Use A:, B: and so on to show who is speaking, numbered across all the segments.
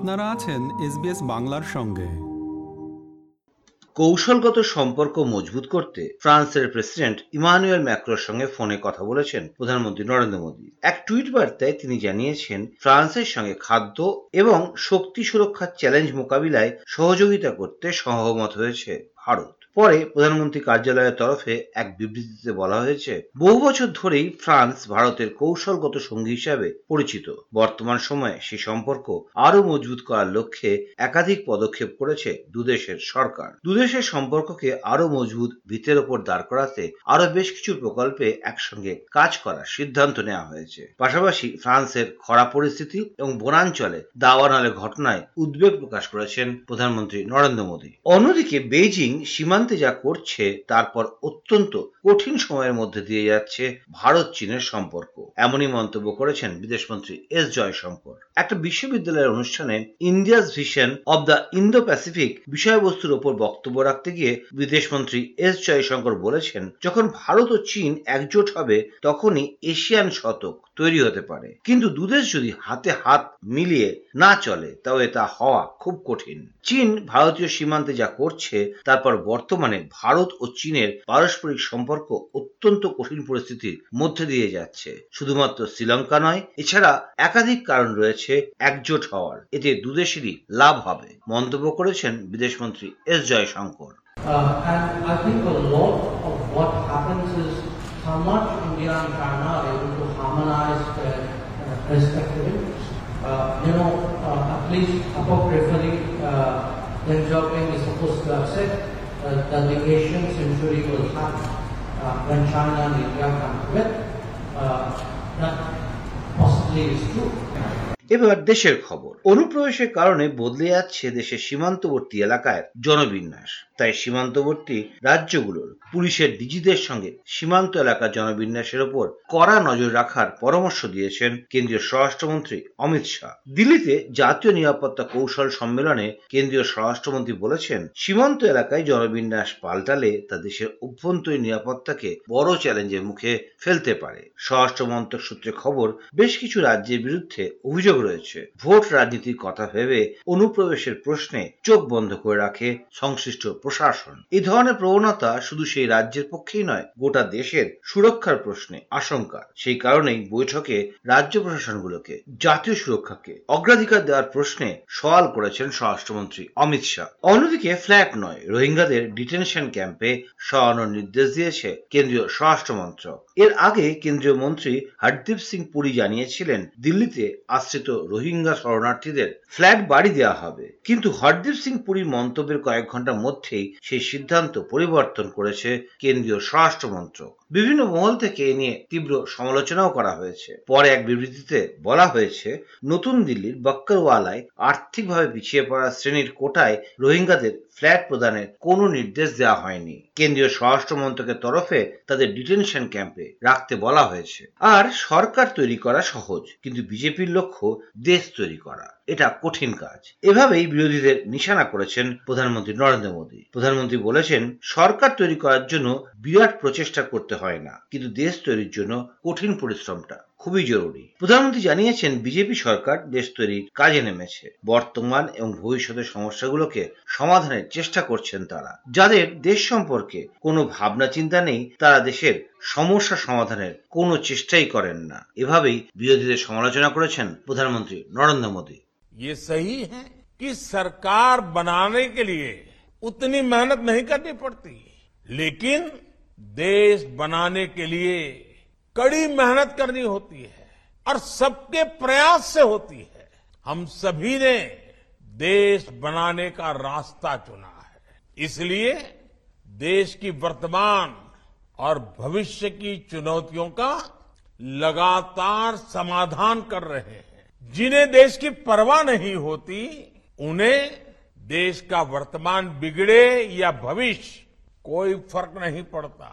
A: আপনারা আছেন এসবিএস বাংলার সঙ্গে।
B: কৌশলগত সম্পর্ক মজবুত করতে ফ্রান্সের প্রেসিডেন্ট ইমানুয়েল ম্যাক্রোর সঙ্গে ফোনে কথা বলেছেন প্রধানমন্ত্রী নরেন্দ্র মোদী। এক টুইট বার্তায় তিনি জানিয়েছেন, ফ্রান্সের সঙ্গে খাদ্য এবং শক্তি সুরক্ষার চ্যালেঞ্জ মোকাবিলায় সহযোগিতা করতে সহমত হয়েছে ভারত। পরে প্রধানমন্ত্রী কার্যালয়ের তরফে এক বিবৃতিতে বলা হয়েছে, বহু বছর ধরেই ফ্রান্স ভারতের কৌশলগত সঙ্গী হিসাবে পরিচিত। বর্তমান সময়ে সেই সম্পর্ক আরও মজবুত করার লক্ষ্যে একাধিক পদক্ষেপ করেছে দুদেশের সরকার। দুদেশের সম্পর্ককে আরও মজবুত ভিতের ওপর দাঁড় করাতে আরও বেশ কিছু প্রকল্পে একসঙ্গে কাজ করার সিদ্ধান্ত নেওয়া হয়েছে। পাশাপাশি ফ্রান্সের খরা পরিস্থিতি এবং বনাঞ্চলে দাওয়ানালে ঘটনায় উদ্বেগ প্রকাশ করেছেন প্রধানমন্ত্রী নরেন্দ্র মোদী। অন্যদিকে বেইজিং সীমান্তে যা করছে, তারপর অত্যন্ত কঠিন সময়ের মধ্যে দিয়ে যাচ্ছে ভারত চীনের সম্পর্ক। এমনই মন্তব্য করেছেন বিদেশমন্ত্রী এস জয়শঙ্কর। একটা বিশ্ববিদ্যালয়ের অনুষ্ঠানে India's vision of the Indo Pacific বিষয়বস্তুর ওপর বক্তব্য রাখতে গিয়ে বিদেশমন্ত্রী এস জয়শঙ্কর বলেছেন, যখন ভারত ও চীন একজোট হবে, তখনই এশিয়ান শতক তৈরি হতে পারে। কিন্তু দুদেশ যদি হাতে হাত মিলিয়ে না চলে, তবে তা হওয়া খুব কঠিন। চীন ভারতীয় সীমান্তে যা করছে, তারপর বর্তমানে বর্তমানে ভারত ও চীনের পারস্পরিক সম্পর্ক অত্যন্ত কঠিন পরিস্থিতির মধ্যে দিয়ে যাচ্ছে। শুধুমাত্র শ্রীলঙ্কা নয়, এছাড়া একাধিক কারণ রয়েছে একজোট হওয়ার। এতে দুদেশেরই লাভ হবে, মন্তব্য করেছেন বিদেশমন্ত্রী S Jaishankar.
C: Uh, the Asian century will happen uh, when China and India come together. Uh, that possibly is true.
B: এবার দেশের খবর। অনুপ্রবেশের কারণে বদলে যাচ্ছে দেশের সীমান্তবর্তী এলাকায় জনবিন্যাস। তাই সীমান্তবর্তী রাজ্যগুলোর পুলিশের ডিজিদের সঙ্গে সীমান্ত এলাকার জনবিন্যাসের ওপর কড়া নজর রাখার পরামর্শ দিয়েছেন কেন্দ্রীয় স্বরাষ্ট্রমন্ত্রী অমিত শাহ। দিল্লিতে জাতীয় নিরাপত্তা কৌশল সম্মেলনে কেন্দ্রীয় স্বরাষ্ট্রমন্ত্রী বলেছেন, সীমান্ত এলাকায় জনবিন্যাস পাল্টালে তা দেশের অভ্যন্তরীণ নিরাপত্তাকে বড় চ্যালেঞ্জের মুখে ফেলতে পারে। স্বরাষ্ট্র মন্ত্রক সূত্রে খবর, বেশ কিছু রাজ্যের বিরুদ্ধে অভিযোগ রয়েছে। ভোট রাজনীতির কথা ভেবে অনুপ্রবেশের প্রশ্নে চোখ বন্ধ করে রাখে সংশ্লিষ্ট প্রশাসন। এই ধরনের প্রবণতা শুধু সেই রাজ্যের পক্ষেই নয়, গোটা দেশের সুরক্ষার প্রশ্নে আশঙ্কা। সেই কারণেই বৈঠকে রাজ্য প্রশাসনগুলোকে, জাতীয় সুরক্ষাকে অগ্রাধিকার দেওয়ার প্রশ্নে সওয়াল করেছেন স্বরাষ্ট্রমন্ত্রী অমিত শাহ। অন্যদিকে ফ্ল্যাট নয়, রোহিঙ্গাদের ডিটেনশন ক্যাম্পে সরানোর নির্দেশ দিয়েছে কেন্দ্রীয় স্বরাষ্ট্র মন্ত্রক এর আগে কেন্দ্রীয় মন্ত্রী হরদীপ সিং পুরী জানিয়েছিলেন, দিল্লিতে আশ্রিত রোহিঙ্গা শরণার্থীদের ফ্ল্যাট বাড়ি দেওয়া হবে। কিন্তু হরদীপ সিং পুরীর মন্তব্যের কয়েক ঘণ্টার মধ্যেই সেই সিদ্ধান্ত পরিবর্তন করেছে কেন্দ্রীয় স্বরাষ্ট্র মন্ত্রক বিভিন্ন মহল থেকে এ নিয়ে তীব্র সমালোচনাও করা হয়েছে। পরে এক বিবৃতিতে বলা হয়েছে, নতুন দিল্লির বক্করওয়ালায় আর্থিকভাবে পিছিয়ে পড়া শ্রেণির কোটায় রোহিঙ্গাদের ফ্ল্যাট প্রদানের কোনো নির্দেশ দেওয়া হয়নি। কেন্দ্রীয় স্বরাষ্ট্র মন্ত্রকের তরফে তাদের ডিটেনশন ক্যাম্পে রাখতে বলা হয়েছে। আর সরকার তৈরি করা সহজ, কিন্তু বিজেপির লক্ষ্য দেশ তৈরি করা। এটা কঠিন কাজ। এভাবেই বিরোধীদের নিশানা করেছেন প্রধানমন্ত্রী নরেন্দ্র মোদী। প্রধানমন্ত্রী বলেছেন, সরকার তৈরি করার জন্য বিরাট প্রচেষ্টা করতে হয় না, কিন্তু দেশ তৈরির জন্য কঠিন পরিশ্রমটা খুবই জরুরি। প্রধানমন্ত্রী জানিয়েছেন, বিজেপি সরকার দেশ তৈরির কাজে নেমেছে। বর্তমান এবং ভবিষ্যতের সমস্যাগুলোকে সমাধানের চেষ্টা করছেন তারা। যাদের দেশ সম্পর্কে কোনো ভাবনা চিন্তা নেই, তারা দেশের সমস্যা সমাধানের কোনো চেষ্টাই করেন না। এভাবেই বিরোধীদের সমালোচনা করেছেন প্রধানমন্ত্রী নরেন্দ্র মোদী।
D: ये सही है कि सरकार बनाने के लिए उतनी मेहनत नहीं करनी पड़ती। लेकिन देश बनाने के लिए कड़ी मेहनत करनी होती है और सबके प्रयास से होती है। हम सभी ने देश बनाने का रास्ता चुना है। इसलिए देश की वर्तमान और भविष्य की चुनौतियों का लगातार समाधान कर रहे हैं। जिन्हें देश की परवाह नहीं होती उन्हें देश का वर्तमान बिगड़े या भविष्य कोई फर्क नहीं पड़ता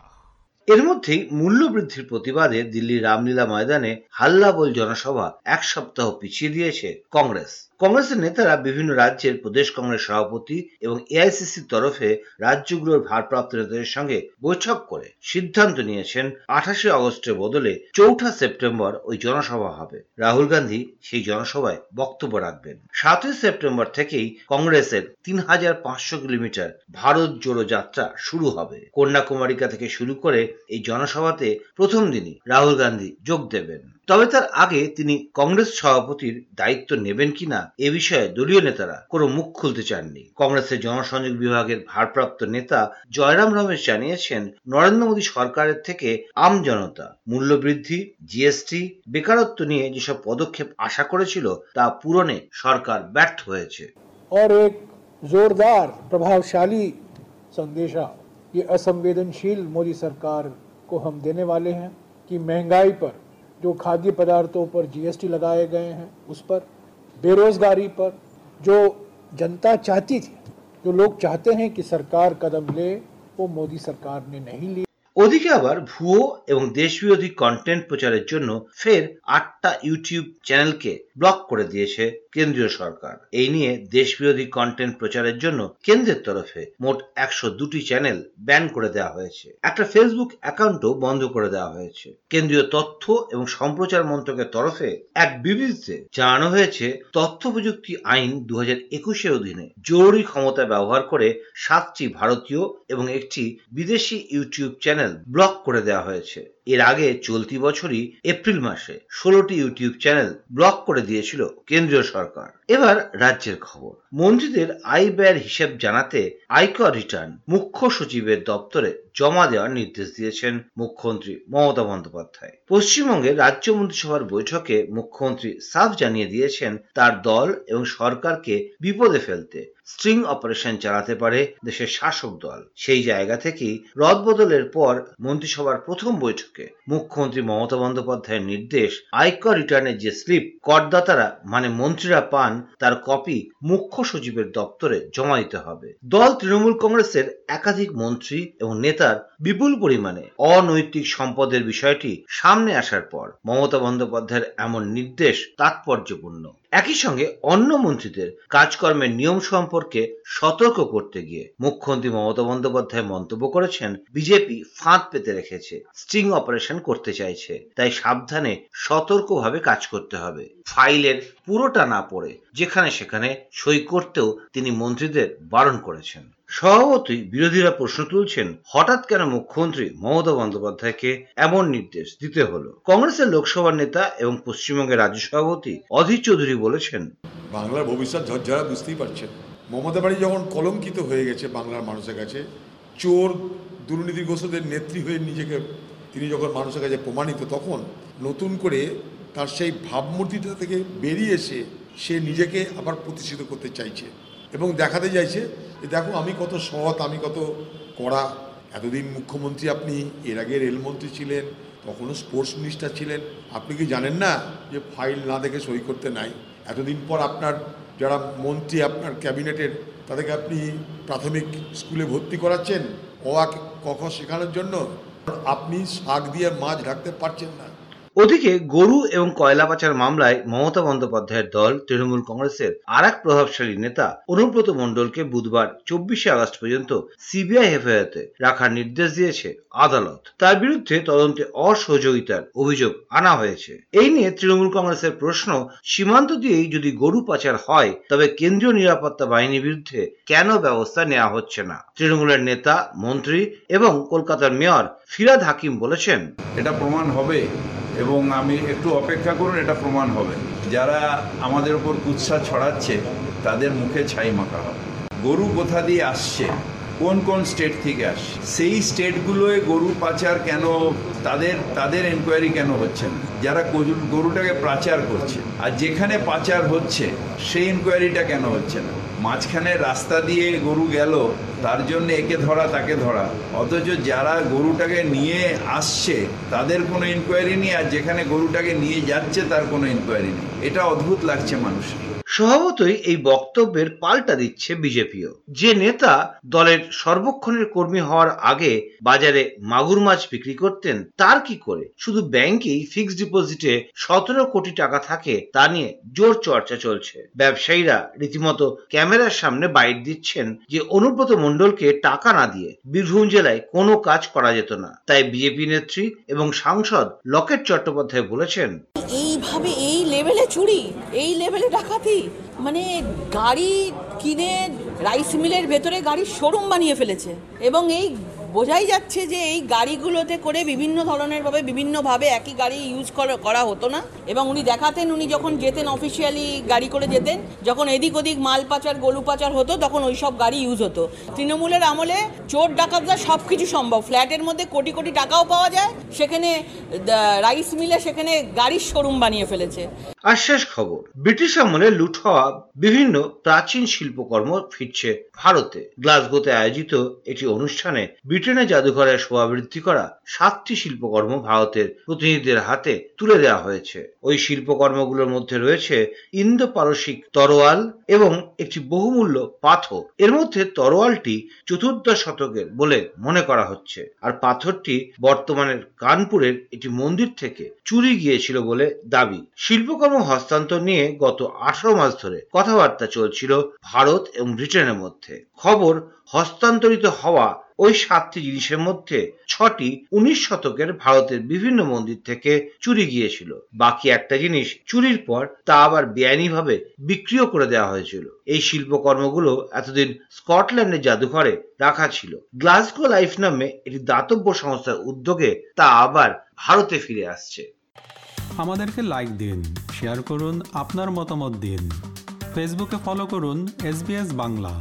B: এর মধ্যেই মূল্য বৃদ্ধির প্রতিবাদে দিল্লির রামলীলা ময়দানে হাল্লা বল জনসভা এক সপ্তাহ পিছিয়ে দিয়েছে কংগ্রেস কংগ্রেসের নেতারা বিভিন্ন রাজ্যের প্রদেশ কংগ্রেস সভাপতি এবং এআইসিসির তরফে রাজ্যগুলোর ভারপ্রাপ্ত নেতাদের সঙ্গে বৈঠক করে সিদ্ধান্ত নিয়েছেন আঠাশে আগস্টের বদলে চৌঠা সেপ্টেম্বর ওই জনসভা হবে। রাহুল গান্ধী সেই জনসভায় বক্তব্য রাখবেন। সাতই সেপ্টেম্বর থেকেই কংগ্রেসের তিন হাজার পাঁচশো কিলোমিটার ভারত জোড়ো যাত্রা শুরু হবে। কন্যাকুমারিকা থেকে শুরু করে এই জনসভাতে প্রথম দিনই রাহুল গান্ধী যোগ দেবেন। তবে তার আগে তিনি কংগ্রেস সভাপতির দায়িত্ব নেবেন কিনা এ বিষয়ে দলীয় নেতারা কোনো মুখ খুলতে চাননি কংগ্রেসের জনসংযোগ বিভাগের ভারপ্রাপ্ত নেতা জয়রাম রমেশ জানিয়েছেন নরেন্দ্র মোদী সরকারের থেকে আম জনতা মূল্যবৃদ্ধি জিএসটি বেকারত্ব নিয়ে যেসব পদক্ষেপ আশা করেছিল তা পূরণে সরকার ব্যর্থ হয়েছে
E: और एक जोरदार प्रभावशाली संदेशा ये असंवेदनशील मोदी सरकार को हम देने वाले हैं कि महंगाई पर जो खाद्य पदार्थों पर जीएसटी लगाए गए हैं उस पर बेरोजगारी पर जो जनता चाहती थी जो लोग चाहते हैं कि सरकार कदम ले वो मोदी सरकार ने नहीं लिया
B: ওদিকে আবার ভুয়ো এবং দেশবিরোধী কন্টেন্ট প্রচারের জন্য ফের আটটা ইউটিউব চ্যানেলকে ব্লক করে দিয়েছে কেন্দ্রীয় সরকার। এই নিয়ে দেশবিরোধী কন্টেন্ট প্রচারের জন্য কেন্দ্রের তরফে মোট একশো দুটি চ্যানেল ব্যান করে দেওয়া হয়েছে। একটা ফেসবুক অ্যাকাউন্টও বন্ধ করে দেওয়া হয়েছে। কেন্দ্রীয় তথ্য এবং সম্প্রচার মন্ত্রকের তরফে এক বিবৃতিতে জানানো হয়েছে, তথ্য প্রযুক্তি আইন দু হাজার একুশের অধীনে জরুরি ক্ষমতা ব্যবহার করে সাতটি ভারতীয় এবং একটি বিদেশি ইউটিউব চ্যানেল ব্লক করে দেওয়া হয়েছে। এর আগে চলতি বছরই এপ্রিল মাসে ষোলোটি ইউটিউব চ্যানেল ব্লক করে দিয়েছিল কেন্দ্রীয় সরকার। এবার রাজ্যের খবর। মন্ত্রীদের আয় ব্যয়ের হিসেব জানাতে আয়কর রিটার্ন মুখ্য সচিবের দপ্তরে জমা দেওয়ার নির্দেশ দিয়েছেন মুখ্যমন্ত্রী মমতা বন্দ্যোপাধ্যায়। পশ্চিমবঙ্গের রাজ্য মন্ত্রিসভার বৈঠকে মুখ্যমন্ত্রী সাফ জানিয়ে দিয়েছেন, তার দল এবং সরকারকে বিপদে ফেলতে স্ট্রিং অপারেশন চালাতে পারে দেশের শাসক দল। সেই জায়গা থেকেই রদবদলের পর মন্ত্রিসভার প্রথম বৈঠকে মুখ্যমন্ত্রী মমতা বন্দ্যোপাধ্যায়ের নির্দেশ, আয়কর রিটার্নের যে স্লিপ, করদাতারা মানে মন্ত্রীরা পান, তার কপি মুখ্য সচিবের দপ্তরে জমা দিতে হবে। দল তৃণমূল কংগ্রেসের একাধিক মন্ত্রী এবং নেতার বিপুল পরিমাণে অনৈতিক সম্পদের বিষয়টি সামনে আসার পর মমতা বন্দ্যোপাধ্যায়ের এমন নির্দেশ তাৎপর্যপূর্ণ। একই সঙ্গে অন্য মন্ত্রীদের কাজকর্মের নিয়ম সম্পর্কে সতর্ক করতে গিয়ে মুখ্যমন্ত্রী মমতা বন্দ্যোপাধ্যায় মন্তব্য করেছেন, বিজেপি ফাঁদ পেতে রেখেছে স্ট্রিং অপারেশন করতে চাইছে, তাই সাবধানে সতর্কভাবে কাজ করতে হবে। ফাইলের পুরোটা না পড়ে যেখানে সেখানে সই করতেও তিনি মন্ত্রীদের বারণ করেছেন। স্বভাবতই বিরোধীরা প্রশ্ন তুলছেন, হঠাৎ কেন মুখ্যমন্ত্রী মমতা বন্দ্যোপাধ্যায়কে এমন নির্দেশ দিতে হলো? কংগ্রেসের লোকসভার নেতা এবং পশ্চিমবঙ্গের রাজ্য সভাপতি অধীর চৌধুরী বলেছেন,
F: বাংলার ভবিষ্যৎ ঝরঝরা বুঝতেই পারছেন। মমতা বাড়ি যখন কলঙ্কিত হয়ে গেছে বাংলার মানুষের কাছে, চোর দুর্নীতি দুর্নীতিগ্রস্তদের নেত্রী হয়ে নিজেকে, তিনি যখন মানুষের কাছে প্রমাণিত, তখন নতুন করে তার সেই ভাবমূর্তিটা থেকে বেরিয়ে এসে সে নিজেকে আবার প্রতিষ্ঠিত করতে চাইছে এবং দেখাতে চাইছে যে দেখো আমি কত সৎ, আমি কত কড়া। এতদিন মুখ্যমন্ত্রী আপনি, এর আগে রেলমন্ত্রী ছিলেন, তখনও স্পোর্টস মিনিস্টার ছিলেন। আপনি কি জানেন না যে ফাইল না দেখে সই করতে নাই? এতদিন পর আপনার যারা মন্ত্রী আপনার ক্যাবিনেটের, তাদেরকে আপনি প্রাথমিক স্কুলে ভর্তি করাচ্ছেন? অ আ ক, খ শেখানোর জন্য? আপনি শাক দিয়ে মাছ ঢাকতে পারছেন না।
B: ওদিকে গরু এবং কয়লা পাচার মামলায় মমতা বন্দ্যোপাধ্যায়ের দল, তৃণমূল কংগ্রেসের আর এক প্রভাবশালী নেতা অনুব্রত মণ্ডলকে বুধবার চব্বিশে আগস্ট পর্যন্ত সিবিআই হেফাজতে রাখার নির্দেশ দিয়েছে আদালত। তার বিরুদ্ধে তদন্তে অসহযোগিতার অভিযোগ আনা হয়েছে। এই নিয়ে তৃণমূল কংগ্রেসের প্রশ্ন, সীমান্ত দিয়েই যদি গরু পাচার হয়, তবে কেন্দ্রীয় নিরাপত্তা বাহিনীর বিরুদ্ধে কেন ব্যবস্থা নেওয়া হচ্ছে না? তৃণমূলের নেতা, মন্ত্রী এবং কলকাতার মেয়র ফিরাদ হাকিম বলেছেন,
G: এটা প্রমাণ হবে এবং আমি একটু অপেক্ষা করুন, এটা প্রমাণ হবে। যারা আমাদের ওপর কুৎসা ছড়াচ্ছে, তাদের মুখে ছাই মাখা হবে। গরু কোথা দিয়ে আসছে? কোন কোন স্টেট থেকে আসছে? সেই স্টেটগুলোয় গরু পাচার কেন, তাদের তাদের এনকোয়ারি কেন হচ্ছে না? যারা গরুটাকে পাচার করছে, আর যেখানে পাচার হচ্ছে, সেই এনকোয়ারিটা কেন হচ্ছে না? মাঝখানে রাস্তা দিয়ে গরু গেল, তার জন্য একে ধরা, তাকে ধরা। অথচ যারা গরুটাকে নিয়ে আসছে, তাদের কোনো ইনকোয়ারি নেই, আর যেখানে গরুটাকে নিয়ে যাচ্ছে, তার কোনো ইনকোয়ারি নেই। এটা অদ্ভুত লাগছে মানুষের
B: স্বভাবতই এই বক্তব্যের পাল্টা দিচ্ছে বিজেপিও। যে নেতা দলের সর্বক্ষণের কর্মী হওয়ার আগে বাজারে মাগুর মাছ বিক্রি করতেন, তার কি করে? শুধু ব্যাংকেই ফিক্সড ডিপোজিটে সতেরো কোটি টাকা থাকে, তা নিয়ে জোর চর্চা চলছে। ব্যবসায়ীরা রীতিমতো ক্যামেরার সামনে বাইট দিচ্ছেন যে অনুব্রত মণ্ডলকে টাকা না দিয়ে বীরভূম জেলায় কোনো কাজ করা যেত না। তাই বিজেপি নেত্রী এবং সাংসদ লকেট চট্টোপাধ্যায় বলেছেন
H: এইভাবে এই লেভেলে চুরি, এই লেভেলে ডাকাতি। মানে গাড়ি কিনে রাইস মিলের ভেতরে গাড়ির শোরুম বানিয়ে ফেলেছে। এবং এই বোঝাই যাচ্ছে যে এই গাড়িগুলোতে করে বিভিন্ন ধরনের ভাবে, বিভিন্নভাবে একই গাড়ি ইউজ করা হতো না। এবং উনি দেখাতেন, উনি যখন যেতেন অফিসিয়ালি গাড়ি করে যেতেন, যখন এদিক ওদিক মাল পাচার, গরু পাচার হতো, তখন ওই সব গাড়ি ইউজ হতো। তৃণমূলের আমলে চোর, ডাকাতরা সব কিছু সম্ভব। ফ্ল্যাটের মধ্যে কোটি কোটি টাকাও পাওয়া যায়, সেখানে রাইস মিলে সেখানে গাড়ির শোরুম বানিয়ে ফেলেছে।
B: আর শেষ খবর। ব্রিটিশ আমলে লুট হওয়া বিভিন্ন প্রাচীন শিল্পকর্ম ফিরছে ভারতে। গ্লাসগোতে আয়োজিত একটি অনুষ্ঠানে ব্রিটেনের জাদুঘরে শোভাবৃদ্ধি করা সাতটি শিল্পকর্ম ভারতের প্রতিনিধিদের হাতে তুলে দেওয়া হয়েছে। ওই শিল্পকর্মগুলোর মধ্যে রয়েছে ইন্দো পারসিক তরোয়াল এবং একটি বহুমূল্য পাথর। এর মধ্যে তরোয়ালটি চতুর্দশ শতকের বলে মনে করা হচ্ছে। আর পাথরটি বর্তমানের কানপুরের একটি মন্দির থেকে চুরি গিয়েছিল বলে দাবি। শিল্পকর্ম হস্তান্তর নিয়ে গত আঠারো মাস ধরে কথাবার্তা চলছিল ভারত এবং ব্রিটেনের মধ্যে। খবর হস্তান্তরিত হওয়া ওই সাতটি জিনিসের মধ্যে ছটি উনিশ শতকের ভারতের বিভিন্ন মন্দির থেকে চুরি গিয়েছিল। বাকি একটা জিনিস চুরির পর তা আবার বেআইনিভাবে বিক্রিও করে দেওয়া হয়েছিল। এই শিল্পকর্মগুলো এতদিন স্কটল্যান্ডের জাদুঘরে রাখা ছিল। গ্লাসগো লাইফ নামে একটি দাতব্য সংস্থার উদ্যোগে তা আবার ভারতে ফিরে আসছে।
A: আমাদেরকে লাইক দিন শেয়ার করুন, আপনার মতামত দিন। ফেসবুকে ফলো করুন এস বাংলা